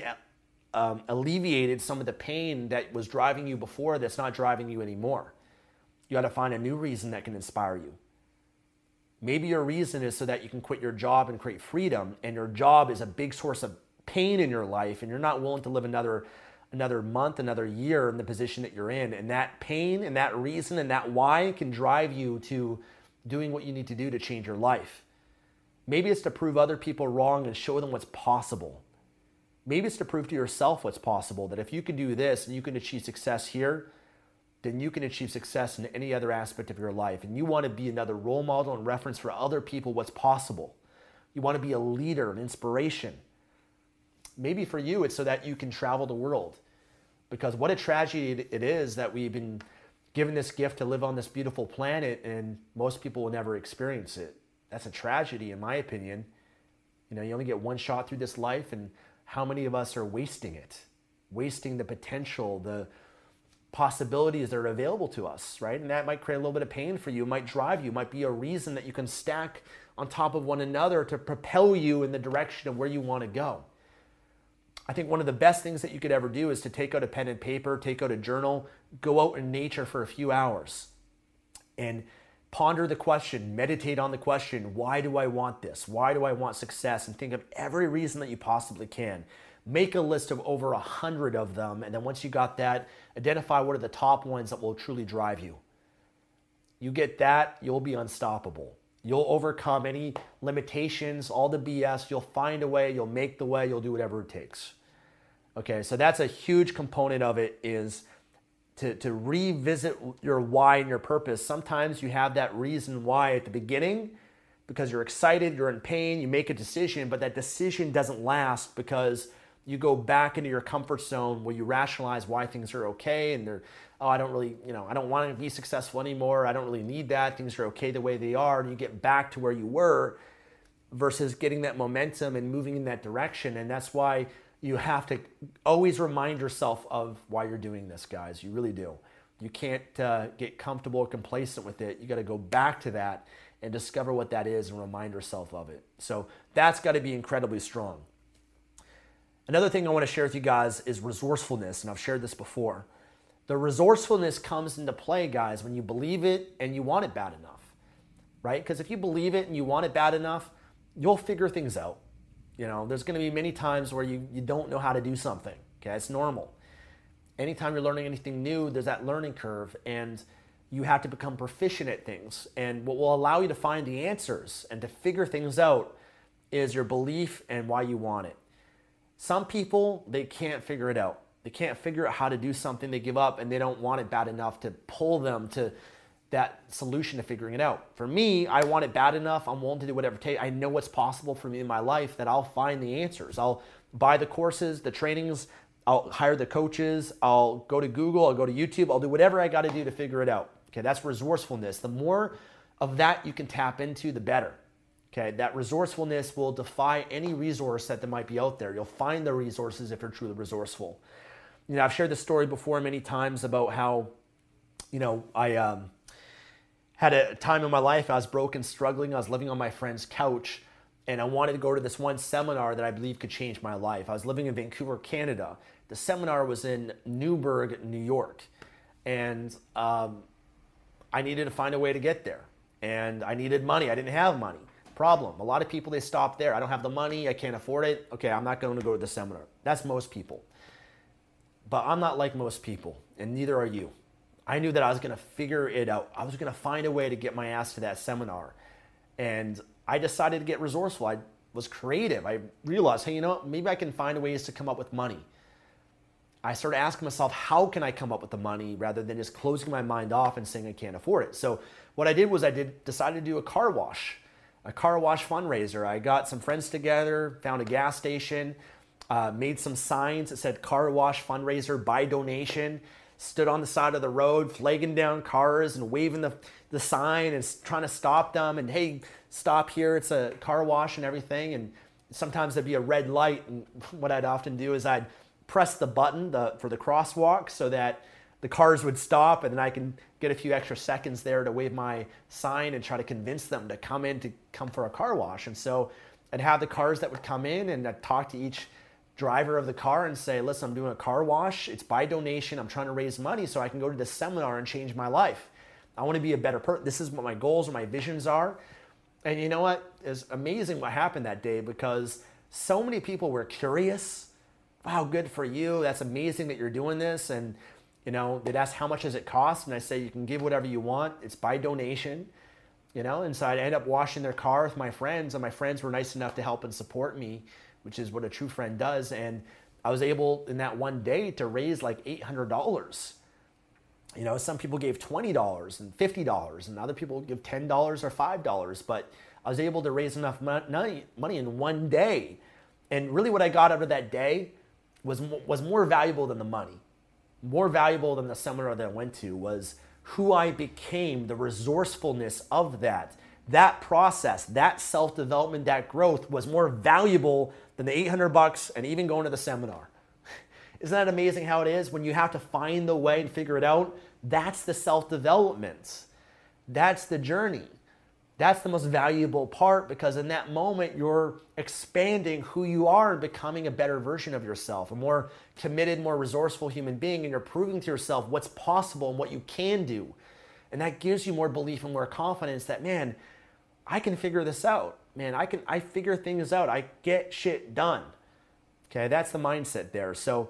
um, alleviated some of the pain that was driving you before that's not driving you anymore. You got to find a new reason that can inspire you. Maybe your reason is so that you can quit your job and create freedom, and your job is a big source of pain in your life, and you're not willing to live another another month, another year in the position that you're in. And that pain and that reason and that why can drive you to doing what you need to do to change your life. Maybe it's to prove other people wrong and show them what's possible. Maybe it's to prove to yourself what's possible that if you can do this and you can achieve success here, then you can achieve success in any other aspect of your life. And you want to be another role model and reference for other people what's possible. You want to be a leader, an inspiration. Maybe for you, it's so that you can travel the world. Because what a tragedy it is that we've been given this gift to live on this beautiful planet and most people will never experience it. That's a tragedy in my opinion. You know, you only get one shot through this life and how many of us are wasting it? Wasting the potential, the possibilities that are available to us, right? And that might create a little bit of pain for you, might drive you, might be a reason that you can stack on top of one another to propel you in the direction of where you want to go. I think one of the best things that you could ever do is to take out a pen and paper, take out a journal, go out in nature for a few hours and Ponder the question, meditate on the question why do I want this? Why do I want success? And think of every reason that you possibly can. Make a list of over a hundred of them. And then once you got that, identify what are the top ones that will truly drive you. You get that, you'll be unstoppable. You'll overcome any limitations, all the BS. You'll find a way, you'll make the way, you'll do whatever it takes. Okay, so that's a huge component of it is to, to revisit your why and your purpose. Sometimes you have that reason why at the beginning because you're excited, you're in pain, you make a decision, but that decision doesn't last because you go back into your comfort zone where you rationalize why things are okay and they're oh i don't really you know i don't want to be successful anymore. I don't really need that. Things are okay the way they are. And you get back to where you were versus getting that momentum and moving in that direction. And that's why you have to always remind yourself of why you're doing this, guys. You really do. You can't uh, get comfortable or complacent with it. You got to go back to that and discover what that is and remind yourself of it. So that's got to be incredibly strong. Another thing I want to share with you guys is resourcefulness, and I've shared this before. The resourcefulness comes into play, guys, when you believe it and you want it bad enough, right? Because if you believe it and you want it bad enough, you'll figure things out. You know, there's going to be many times where you, you don't know how to do something. Okay, it's normal. Anytime you're learning anything new, there's that learning curve, and you have to become proficient at things. And what will allow you to find the answers and to figure things out is your belief and why you want it. Some people, they can't figure it out. They can't figure out how to do something, they give up, and they don't want it bad enough to pull them to that solution to figuring it out. For me, I want it bad enough. I'm willing to do whatever it takes. I know what's possible for me in my life that I'll find the answers. I'll buy the courses, the trainings, I'll hire the coaches, I'll go to Google, I'll go to YouTube, I'll do whatever I got to do to figure it out. Okay, that's resourcefulness. The more of that you can tap into, the better. Okay, that resourcefulness will defy any resource that there might be out there. You'll find the resources if you're truly resourceful. You know, I've shared this story before many times about how, you know, I um, had a time in my life I was broken, struggling. I was living on my friend's couch, and I wanted to go to this one seminar that I believe could change my life. I was living in Vancouver, Canada. The seminar was in Newburgh, New York, and um, I needed to find a way to get there. And I needed money. I didn't have money. Problem. A lot of people they stop there. I don't have the money. I can't afford it. Okay, I'm not going to go to the seminar. That's most people. But I'm not like most people, and neither are you. I knew that I was going to figure it out. I was going to find a way to get my ass to that seminar. And I decided to get resourceful. I was creative. I realized, hey, you know? Maybe I can find ways to come up with money. I started asking myself, how can I come up with the money rather than just closing my mind off and saying I can't afford it? So what I did was I did decided to do a car wash, a car wash fundraiser. I got some friends together, found a gas station, uh, made some signs that said car wash fundraiser by donation stood on the side of the road, flagging down cars and waving the, the sign and trying to stop them. And hey, stop here, it's a car wash and everything. And sometimes there'd be a red light. And what I'd often do is I'd press the button the, for the crosswalk so that the cars would stop and then I can get a few extra seconds there to wave my sign and try to convince them to come in to come for a car wash. And so I'd have the cars that would come in and I'd talk to each driver of the car and say, listen, I'm doing a car wash. It's by donation. I'm trying to raise money so I can go to this seminar and change my life. I want to be a better person. This is what my goals or my visions are. And you know what? It's amazing what happened that day because so many people were curious. Wow, good for you. That's amazing that you're doing this. And, you know, they'd ask, how much does it cost? And I say, you can give whatever you want. It's by donation, you know. And so I'd end up washing their car with my friends, and my friends were nice enough to help and support me which is what a true friend does. And I was able in that one day to raise like $800. You know, some people gave $20 and $50 and other people give $10 or $5, but I was able to raise enough money, money in one day. And really what I got out of that day was, was more valuable than the money. More valuable than the seminar that I went to was who I became, the resourcefulness of that. That process, that self development, that growth was more valuable than the 800 bucks and even going to the seminar. Isn't that amazing how it is? When you have to find the way and figure it out, that's the self development. That's the journey. That's the most valuable part because in that moment, you're expanding who you are and becoming a better version of yourself, a more committed, more resourceful human being, and you're proving to yourself what's possible and what you can do. And that gives you more belief and more confidence that, man, I can figure this out. Man, I can I figure things out. I get shit done. Okay, that's the mindset there. So,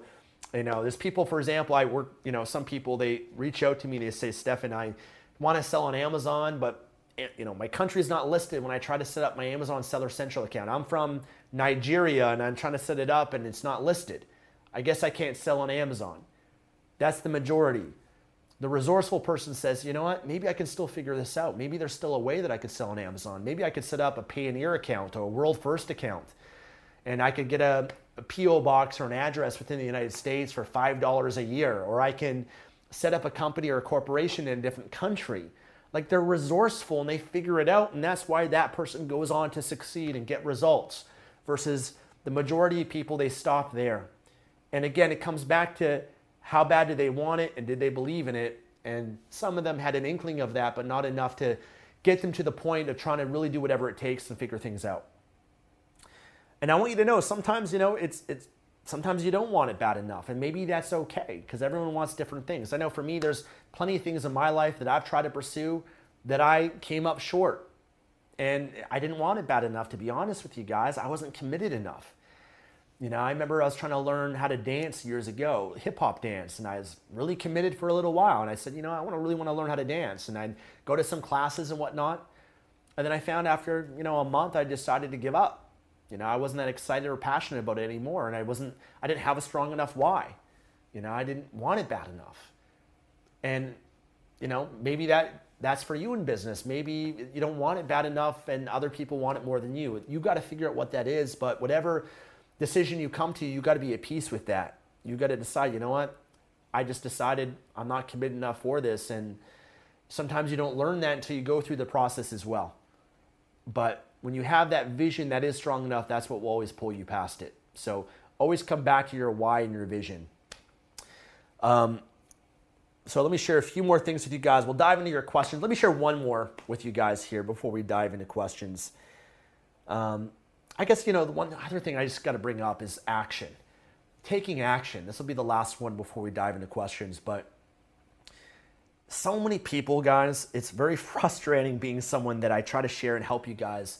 you know, there's people, for example, I work, you know, some people they reach out to me, they say, Stefan, I want to sell on Amazon, but eh, you know, my country is not listed when I try to set up my Amazon Seller Central account. I'm from Nigeria and I'm trying to set it up and it's not listed. I guess I can't sell on Amazon. That's the majority. The resourceful person says, you know what, maybe I can still figure this out. Maybe there's still a way that I could sell on Amazon. Maybe I could set up a Payoneer account or a World First account and I could get a, a P.O. box or an address within the United States for $5 a year, or I can set up a company or a corporation in a different country. Like they're resourceful and they figure it out, and that's why that person goes on to succeed and get results versus the majority of people, they stop there. And again, it comes back to how bad did they want it and did they believe in it? And some of them had an inkling of that, but not enough to get them to the point of trying to really do whatever it takes to figure things out. And I want you to know sometimes, you know, it's it's sometimes you don't want it bad enough and maybe that's okay because everyone wants different things. I know for me there's plenty of things in my life that I've tried to pursue that I came up short. And I didn't want it bad enough to be honest with you guys. I wasn't committed enough. You know, I remember I was trying to learn how to dance years ago, hip hop dance, and I was really committed for a little while. And I said, you know, I want to really want to learn how to dance, and I'd go to some classes and whatnot. And then I found after you know a month, I decided to give up. You know, I wasn't that excited or passionate about it anymore, and I wasn't. I didn't have a strong enough why. You know, I didn't want it bad enough. And you know, maybe that that's for you in business. Maybe you don't want it bad enough, and other people want it more than you. You got to figure out what that is. But whatever decision you come to, you got to be at peace with that. You got to decide. You know what? I just decided I'm not committed enough for this, and sometimes you don't learn that until you go through the process as well. But when you have that vision that is strong enough, that's what will always pull you past it. So always come back to your why and your vision. Um, so let me share a few more things with you guys. We'll dive into your questions. Let me share one more with you guys here before we dive into questions. Um, I guess, you know, the one other thing I just got to bring up is action. Taking action. This will be the last one before we dive into questions, but so many people, guys, it's very frustrating being someone that I try to share and help you guys.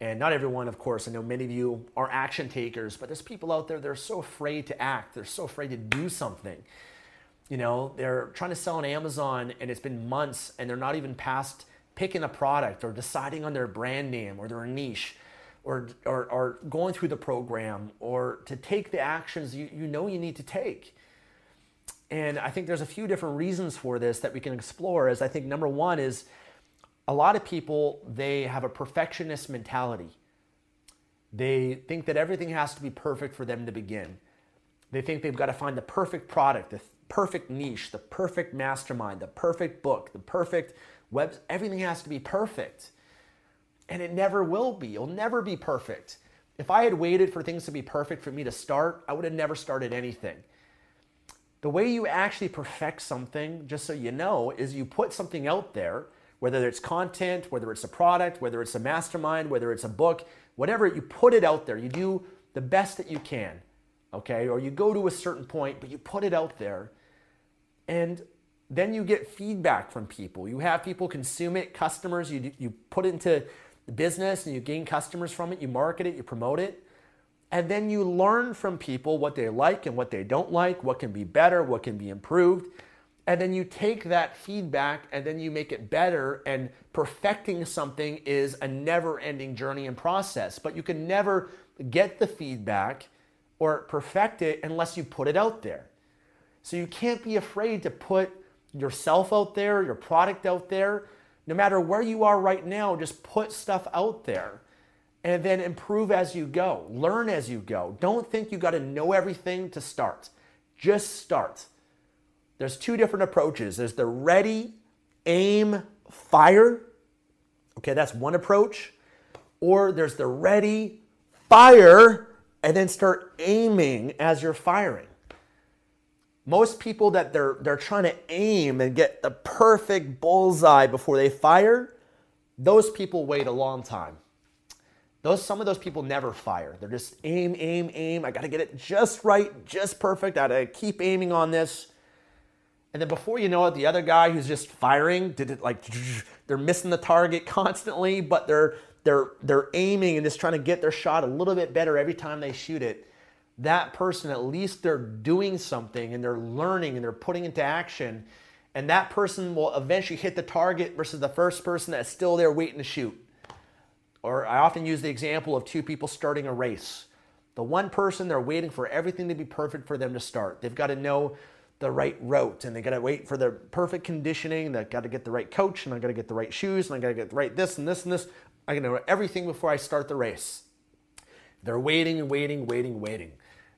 And not everyone, of course, I know many of you are action takers, but there's people out there that are so afraid to act. They're so afraid to do something. You know, they're trying to sell on Amazon and it's been months and they're not even past picking a product or deciding on their brand name or their niche or, or, or going through the program or to take the actions you, you know you need to take. And I think there's a few different reasons for this that we can explore. As I think number one is a lot of people, they have a perfectionist mentality. They think that everything has to be perfect for them to begin. They think they've got to find the perfect product, the perfect niche, the perfect mastermind, the perfect book, the perfect web. Everything has to be perfect. And it never will be. It'll never be perfect. If I had waited for things to be perfect for me to start, I would have never started anything. The way you actually perfect something, just so you know, is you put something out there, whether it's content, whether it's a product, whether it's a mastermind, whether it's a book, whatever, you put it out there. You do the best that you can, okay? Or you go to a certain point, but you put it out there. And then you get feedback from people. You have people consume it, customers, you, you put into the business and you gain customers from it, you market it, you promote it. And then you learn from people what they like and what they don't like, what can be better, what can be improved. And then you take that feedback and then you make it better. And perfecting something is a never ending journey and process. But you can never get the feedback or perfect it unless you put it out there. So you can't be afraid to put yourself out there, your product out there. No matter where you are right now, just put stuff out there and then improve as you go. Learn as you go. Don't think you got to know everything to start. Just start. There's two different approaches. There's the ready, aim, fire. Okay, that's one approach. Or there's the ready, fire, and then start aiming as you're firing. Most people that they're they're trying to aim and get the perfect bullseye before they fire, those people wait a long time. Those some of those people never fire. They're just aim, aim, aim. I got to get it just right, just perfect. I got to keep aiming on this. And then before you know it, the other guy who's just firing did it like they're missing the target constantly, but they're they're they're aiming and just trying to get their shot a little bit better every time they shoot it. That person, at least they're doing something and they're learning and they're putting into action. And that person will eventually hit the target versus the first person that's still there waiting to shoot. Or I often use the example of two people starting a race. The one person, they're waiting for everything to be perfect for them to start. They've got to know the right route and they got to wait for the perfect conditioning. They've got to get the right coach and I got to get the right shoes and I got to get the right this and this and this. I got to know everything before I start the race. They're waiting and waiting, waiting, waiting.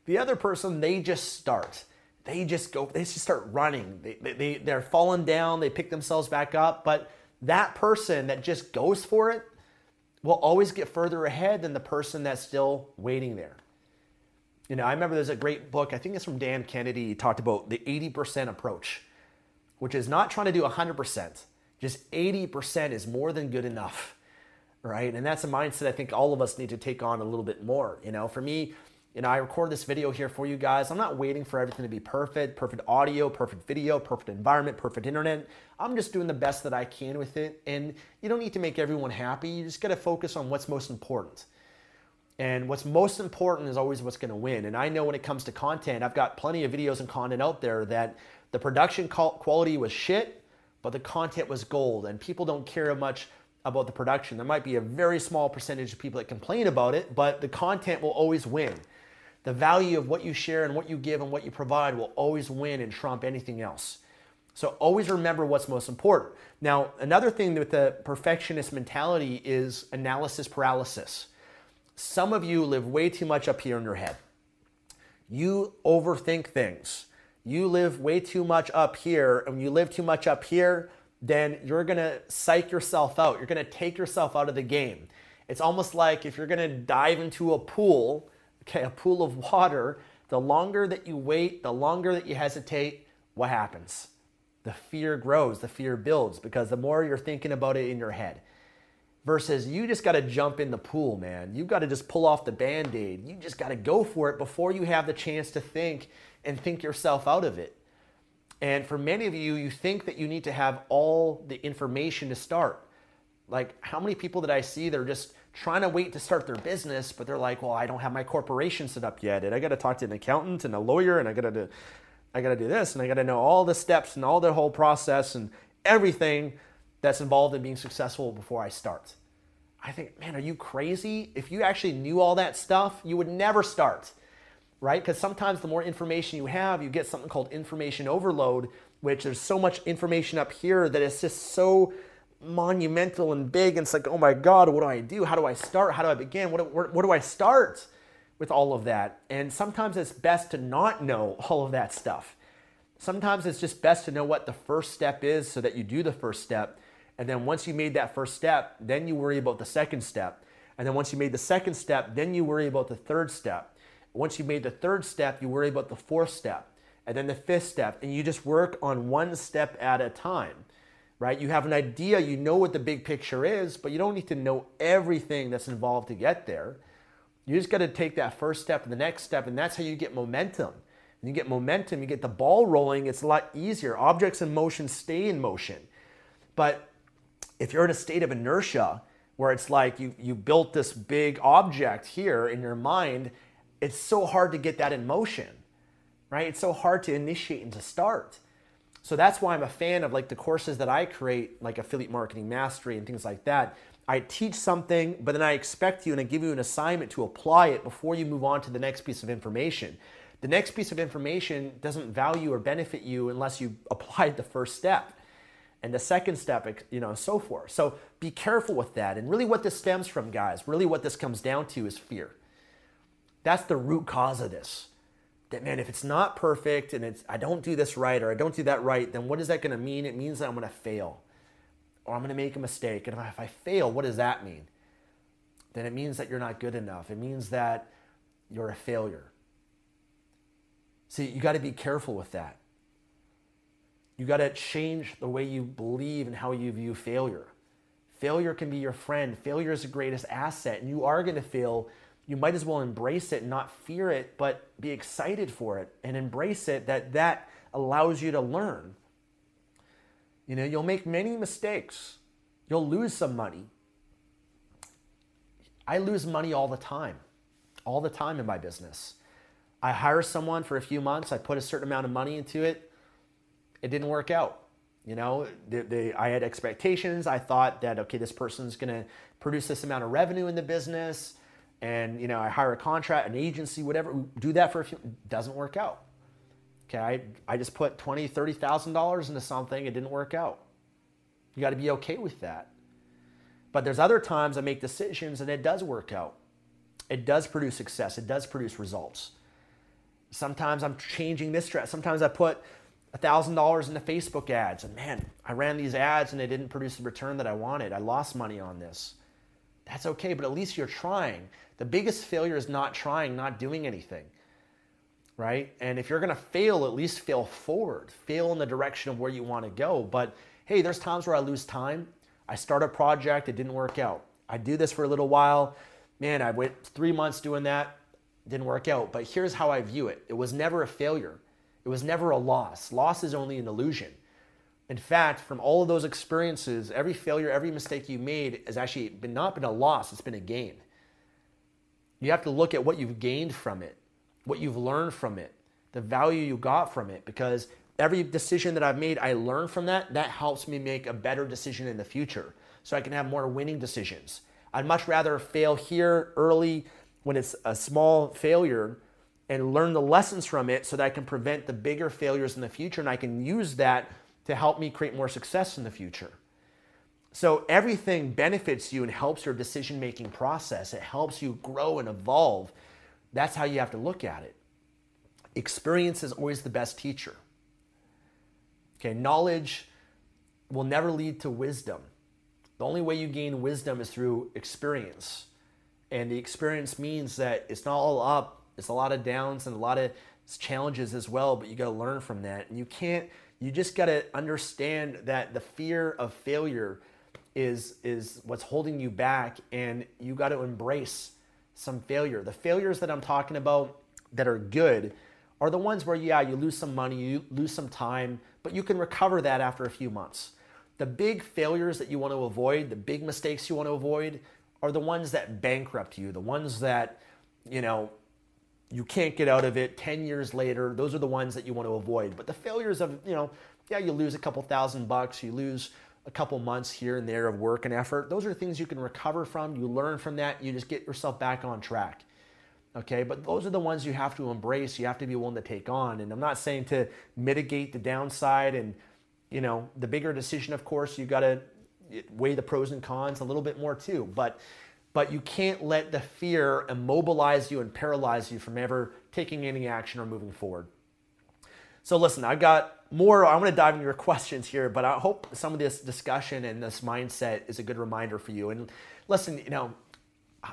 The other person, they just start. They just go, they just start running. They, they, they're falling down, they pick themselves back up. But that person that just goes for it will always get further ahead than the person that's still waiting there. You know, I remember there's a great book, I think it's from Dan Kennedy, he talked about the 80% approach, which is not trying to do 100%, just 80% is more than good enough, right? And that's a mindset I think all of us need to take on a little bit more. You know, for me, you know, I record this video here for you guys. I'm not waiting for everything to be perfect, perfect audio, perfect video, perfect environment, perfect internet. I'm just doing the best that I can with it. And you don't need to make everyone happy. You just got to focus on what's most important. And what's most important is always what's going to win. And I know when it comes to content, I've got plenty of videos and content out there that the production quality was shit, but the content was gold. And people don't care much about the production. There might be a very small percentage of people that complain about it, but the content will always win. The value of what you share and what you give and what you provide will always win and trump anything else. So always remember what's most important. Now, another thing with the perfectionist mentality is analysis paralysis. Some of you live way too much up here in your head. You overthink things. You live way too much up here, and when you live too much up here, then you're gonna psych yourself out. You're gonna take yourself out of the game. It's almost like if you're gonna dive into a pool, okay, a pool of water, the longer that you wait, the longer that you hesitate, what happens? The fear grows, the fear builds because the more you're thinking about it in your head versus you just got to jump in the pool, man. You got to just pull off the band aid. You just got to go for it before you have the chance to think and think yourself out of it. And for many of you, you think that you need to have all the information to start. Like, how many people that I see, they're just trying to wait to start their business, but they're like, well, I don't have my corporation set up yet. And I got to talk to an accountant and a lawyer, and I got to do. I got to do this and I got to know all the steps and all the whole process and everything that's involved in being successful before I start. I think, man, are you crazy? If you actually knew all that stuff, you would never start, right? Because sometimes the more information you have, you get something called information overload, which there's so much information up here that it's just so monumental and big. And it's like, oh my God, what do I do? How do I start? How do I begin? What, where, where do I start with all of that? And sometimes it's best to not know all of that stuff. Sometimes it's just best to know what the first step is so that you do the first step and then once you made that first step, then you worry about the second step. And then once you made the second step, then you worry about the third step. Once you made the third step, you worry about the fourth step. And then the fifth step. And you just work on one step at a time, right? You have an idea, you know what the big picture is, but you don't need to know everything that's involved to get there. You just got to take that first step and the next step, and that's how you get momentum. And you get momentum, you get the ball rolling, it's a lot easier. Objects in motion stay in motion. But if you're in a state of inertia where it's like you, you built this big object here in your mind, it's so hard to get that in motion, right? It's so hard to initiate and to start. So that's why I'm a fan of like the courses that I create, like affiliate marketing mastery and things like that. I teach something, but then I expect you and I give you an assignment to apply it before you move on to the next piece of information. The next piece of information doesn't value or benefit you unless you applied the first step and the second step, you know, and so forth. So be careful with that. And really, what this stems from, guys, really what this comes down to is fear. That's the root cause of this. That man, if it's not perfect and it's I don't do this right or I don't do that right, then what is that going to mean? It means that I'm going to fail, or I'm going to make a mistake. And if I fail, what does that mean? Then it means that you're not good enough. It means that you're a failure. See, you got to be careful with that. You got to change the way you believe and how you view failure. Failure can be your friend. Failure is the greatest asset, and you are going to fail. You might as well embrace it not fear it, but be excited for it and embrace it that that allows you to learn. You know, you'll make many mistakes. You'll lose some money. I lose money all the time, all the time in my business. I hire someone for a few months, I put a certain amount of money into it, it didn't work out. You know, they, they, I had expectations. I thought that, okay, this person's gonna produce this amount of revenue in the business. And, you know, I hire a contract, an agency, whatever, do that for a few, doesn't work out. Okay, I, I just put twenty, thirty thousand dollars into something, it didn't work out. You got to be okay with that. But there's other times I make decisions and it does work out. It does produce success. It does produce results. Sometimes I'm changing this strategy. Sometimes I put $1,000 into Facebook ads and man, I ran these ads and they didn't produce the return that I wanted. I lost money on this. That's okay, but at least you're trying. The biggest failure is not trying, not doing anything right? And if you're to fail, at least fail forward, fail in the direction of where you want to go. But hey, there's times where I lose time. I start a project, it didn't work out. I do this for a little while. Man, I went three months doing that, didn't work out. But here's how I view it it was never a failure, it was never a loss. Loss is only an illusion. In fact, from all of those experiences, every failure, every mistake you made has actually been not been a loss, it's been a gain. You have to look at what you've gained from it what you've learned from it, the value you got from it, because every decision that I've made, I learn from that. That helps me make a better decision in the future so I can have more winning decisions. I'd much rather fail here early when it's a small failure and learn the lessons from it so that I can prevent the bigger failures in the future and I can use that to help me create more success in the future. So everything benefits you and helps your decision making process. It helps you grow and evolve that's how you have to look at it. Experience is always the best teacher. Okay, knowledge will never lead to wisdom. The only way you gain wisdom is through experience. And the experience means that it's not all up, it's a lot of downs and a lot of challenges as well, but you got to learn from that. And you can't, you just got to understand that the fear of failure is, is what's holding you back, and you got to embrace some failure. The failures that I'm talking about that are good are the ones where, yeah, you lose some money, you lose some time, but you can recover that after a few months. The big failures that you want to avoid, the big mistakes you want to avoid, are the ones that bankrupt you, the ones that, you know, you can't get out of it 10 years later. Those are the ones that you want to avoid. But the failures of, you know, yeah, you lose a couple thousand bucks, you lose a couple months here and there of work and effort. Those are things you can recover from. You learn from that. You just get yourself back on track. Okay, but those are the ones you have to embrace. You have to be willing to take on. And I'm not saying to mitigate the downside and, you know, the bigger decision, of course, you got to weigh the pros and cons a little bit more too. But but you can't let the fear immobilize you and paralyze you from ever taking any action or moving forward. So listen, I've got more. I want to dive into your questions here, but I hope some of this discussion and this mindset is a good reminder for you. And listen, you know,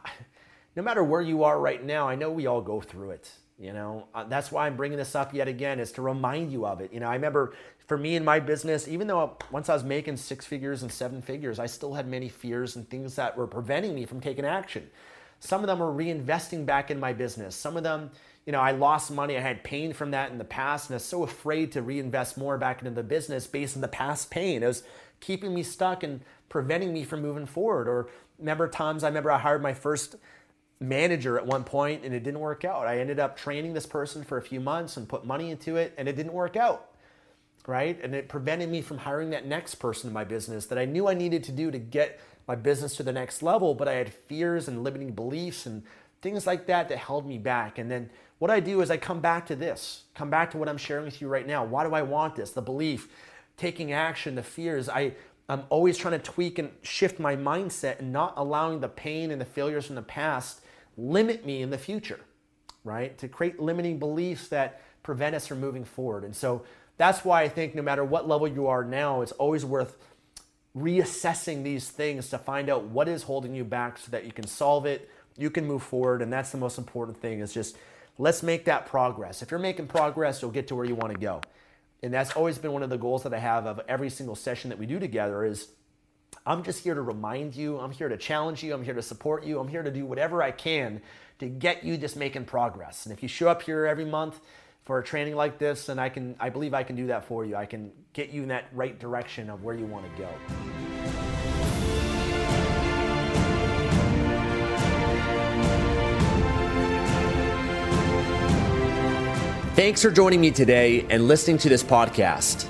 no matter where you are right now, I know we all go through it. You know, uh, that's why I'm bringing this up yet again is to remind you of it. You know, I remember for me in my business, even though once I was making six figures and seven figures, I still had many fears and things that were preventing me from taking action. Some of them were reinvesting back in my business. Some of them, you know, I lost money. I had pain from that in the past, and I was so afraid to reinvest more back into the business based on the past pain. It was keeping me stuck and preventing me from moving forward. Or remember times I remember I hired my first manager at one point and it didn't work out. I ended up training this person for a few months and put money into it, and it didn't work out. Right? And it prevented me from hiring that next person in my business that I knew I needed to do to get my business to the next level, but I had fears and limiting beliefs and things like that that held me back. And then what I do is I come back to this, come back to what I'm sharing with you right now. Why do I want this? The belief, taking action, the fears. I, I'm always trying to tweak and shift my mindset and not allowing the pain and the failures from the past limit me in the future, right? To create limiting beliefs that prevent us from moving forward. And so that's why I think no matter what level you are now, it's always worth reassessing these things to find out what is holding you back so that you can solve it, you can move forward. And that's the most important thing is just let's make that progress. If you're making progress, you'll get to where you want to go. And that's always been one of the goals that I have of every single session that we do together is I'm just here to remind you, I'm here to challenge you, I'm here to support you, I'm here to do whatever I can to get you just making progress. And if you show up here every month for a training like this, and I can I believe I can do that for you. I can get you in that right direction of where you want to go. Thanks for joining me today and listening to this podcast.